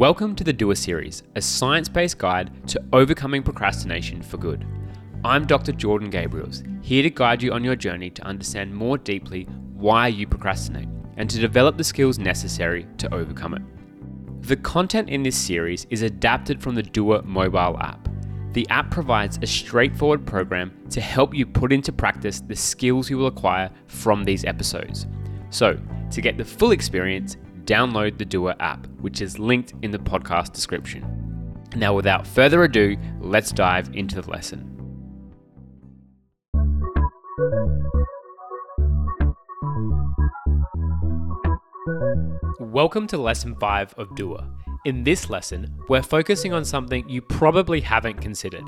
Welcome to the Doer Series, a science based guide to overcoming procrastination for good. I'm Dr. Jordan Gabriels, here to guide you on your journey to understand more deeply why you procrastinate and to develop the skills necessary to overcome it. The content in this series is adapted from the Doer mobile app. The app provides a straightforward program to help you put into practice the skills you will acquire from these episodes. So, to get the full experience, download the Doer app, which is linked in the podcast description. Now, without further ado, let's dive into the lesson. Welcome to lesson 5 of Doer. In this lesson, we're focusing on something you probably haven't considered.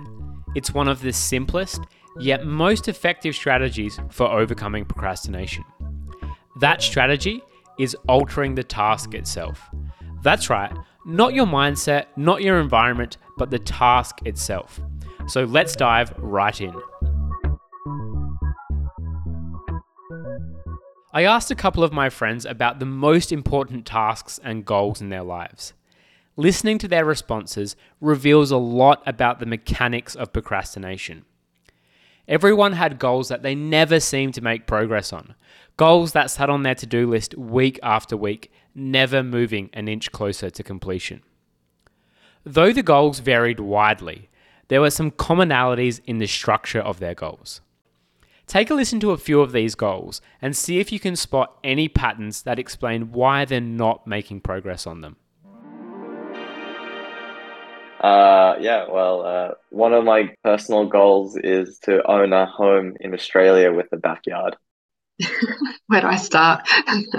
It's one of the simplest, yet most effective strategies for overcoming procrastination. That strategy is altering the task itself. That's right, not your mindset, not your environment, but the task itself. So let's dive right in. I asked a couple of my friends about the most important tasks and goals in their lives. Listening to their responses reveals a lot about the mechanics of procrastination. Everyone had goals that they never seemed to make progress on, goals that sat on their to do list week after week, never moving an inch closer to completion. Though the goals varied widely, there were some commonalities in the structure of their goals. Take a listen to a few of these goals and see if you can spot any patterns that explain why they're not making progress on them. Uh, yeah, well, uh, one of my personal goals is to own a home in Australia with a backyard. Where do I start?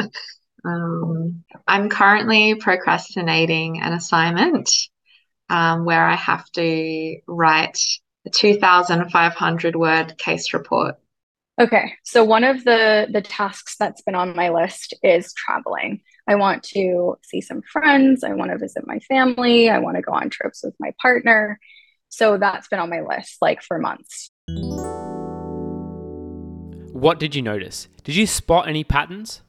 um, I'm currently procrastinating an assignment um, where I have to write a 2,500 word case report. Okay, so one of the the tasks that's been on my list is traveling. I want to see some friends. I want to visit my family. I want to go on trips with my partner. So that's been on my list like for months. What did you notice? Did you spot any patterns?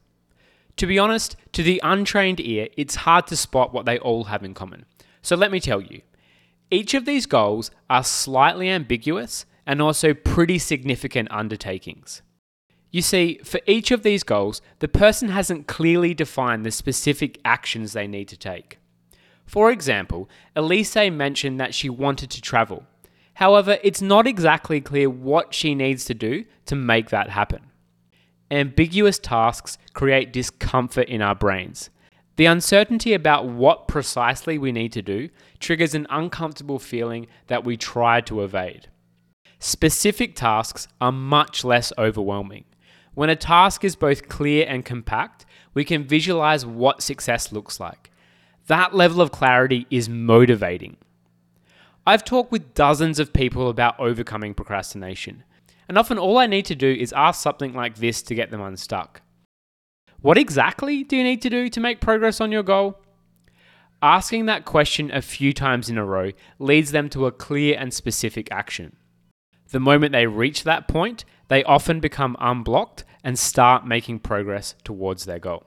To be honest, to the untrained ear, it's hard to spot what they all have in common. So let me tell you. Each of these goals are slightly ambiguous and also pretty significant undertakings. You see, for each of these goals, the person hasn't clearly defined the specific actions they need to take. For example, Elise mentioned that she wanted to travel. However, it's not exactly clear what she needs to do to make that happen. Ambiguous tasks create discomfort in our brains. The uncertainty about what precisely we need to do triggers an uncomfortable feeling that we try to evade. Specific tasks are much less overwhelming. When a task is both clear and compact, we can visualize what success looks like. That level of clarity is motivating. I've talked with dozens of people about overcoming procrastination, and often all I need to do is ask something like this to get them unstuck. What exactly do you need to do to make progress on your goal? Asking that question a few times in a row leads them to a clear and specific action. The moment they reach that point, they often become unblocked and start making progress towards their goal.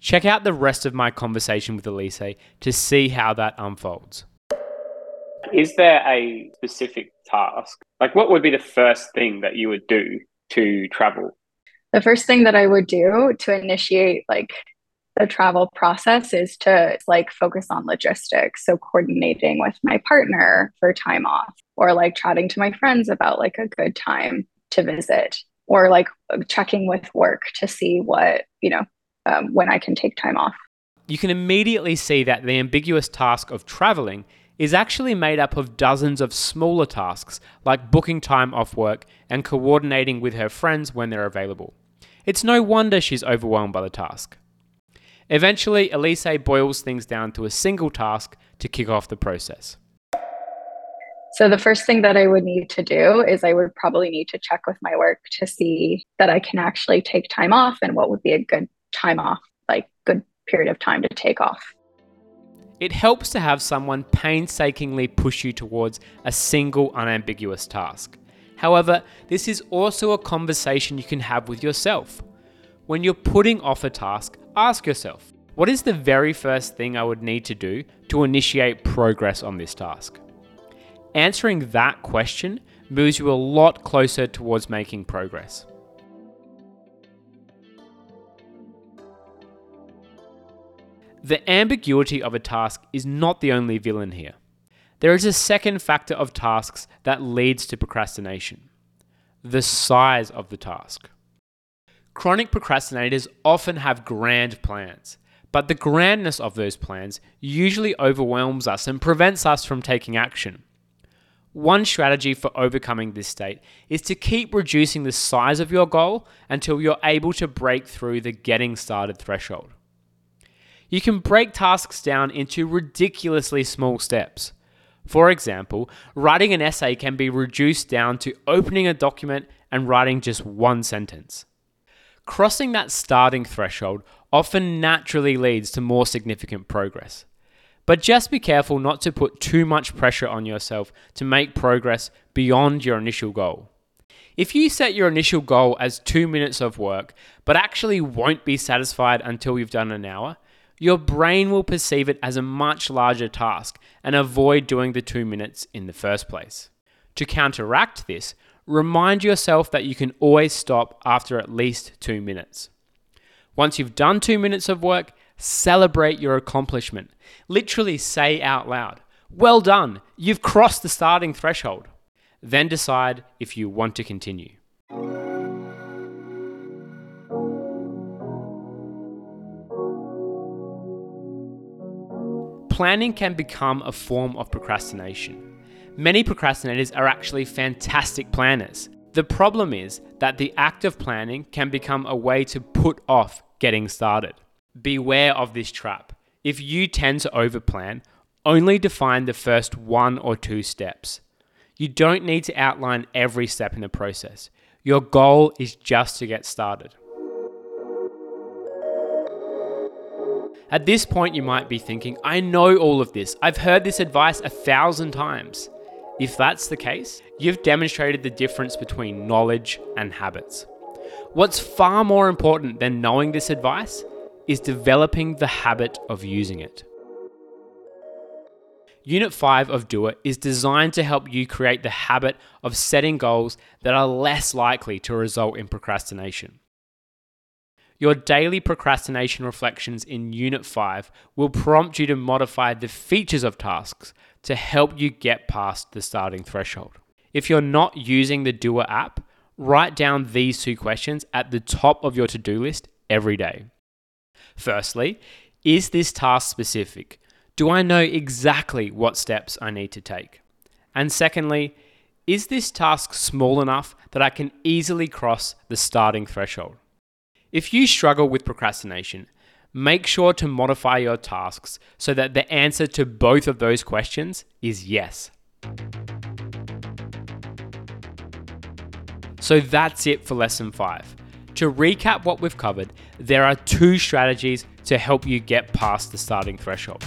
Check out the rest of my conversation with Elise to see how that unfolds. Is there a specific task? Like, what would be the first thing that you would do to travel? The first thing that I would do to initiate, like, the travel process is to like focus on logistics so coordinating with my partner for time off or like chatting to my friends about like a good time to visit or like checking with work to see what, you know, um, when I can take time off. You can immediately see that the ambiguous task of traveling is actually made up of dozens of smaller tasks like booking time off work and coordinating with her friends when they're available. It's no wonder she's overwhelmed by the task. Eventually, Elise boils things down to a single task to kick off the process. So the first thing that I would need to do is I would probably need to check with my work to see that I can actually take time off and what would be a good time off, like good period of time to take off. It helps to have someone painstakingly push you towards a single unambiguous task. However, this is also a conversation you can have with yourself. When you're putting off a task, ask yourself What is the very first thing I would need to do to initiate progress on this task? Answering that question moves you a lot closer towards making progress. The ambiguity of a task is not the only villain here. There is a second factor of tasks that leads to procrastination the size of the task. Chronic procrastinators often have grand plans, but the grandness of those plans usually overwhelms us and prevents us from taking action. One strategy for overcoming this state is to keep reducing the size of your goal until you're able to break through the getting started threshold. You can break tasks down into ridiculously small steps. For example, writing an essay can be reduced down to opening a document and writing just one sentence. Crossing that starting threshold often naturally leads to more significant progress. But just be careful not to put too much pressure on yourself to make progress beyond your initial goal. If you set your initial goal as two minutes of work, but actually won't be satisfied until you've done an hour, your brain will perceive it as a much larger task and avoid doing the two minutes in the first place. To counteract this, remind yourself that you can always stop after at least two minutes. Once you've done two minutes of work, celebrate your accomplishment. Literally say out loud, Well done, you've crossed the starting threshold. Then decide if you want to continue. planning can become a form of procrastination. Many procrastinators are actually fantastic planners. The problem is that the act of planning can become a way to put off getting started. Beware of this trap. If you tend to overplan, only define the first one or two steps. You don't need to outline every step in the process. Your goal is just to get started. At this point, you might be thinking, I know all of this. I've heard this advice a thousand times. If that's the case, you've demonstrated the difference between knowledge and habits. What's far more important than knowing this advice is developing the habit of using it. Unit 5 of Doer is designed to help you create the habit of setting goals that are less likely to result in procrastination. Your daily procrastination reflections in Unit 5 will prompt you to modify the features of tasks to help you get past the starting threshold. If you're not using the Doer app, write down these two questions at the top of your to do list every day. Firstly, is this task specific? Do I know exactly what steps I need to take? And secondly, is this task small enough that I can easily cross the starting threshold? If you struggle with procrastination, make sure to modify your tasks so that the answer to both of those questions is yes. So that's it for lesson five. To recap what we've covered, there are two strategies to help you get past the starting threshold.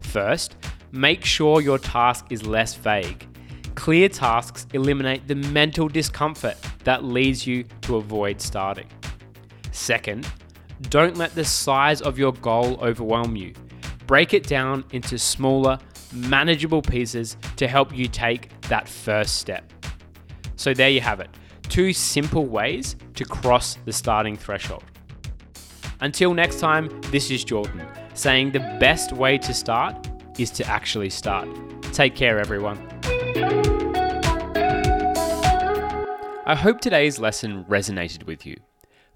First, make sure your task is less vague. Clear tasks eliminate the mental discomfort that leads you to avoid starting. Second, don't let the size of your goal overwhelm you. Break it down into smaller, manageable pieces to help you take that first step. So, there you have it two simple ways to cross the starting threshold. Until next time, this is Jordan saying the best way to start is to actually start. Take care, everyone. I hope today's lesson resonated with you.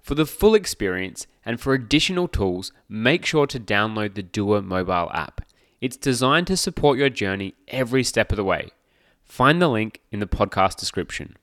For the full experience and for additional tools, make sure to download the Doer mobile app. It's designed to support your journey every step of the way. Find the link in the podcast description.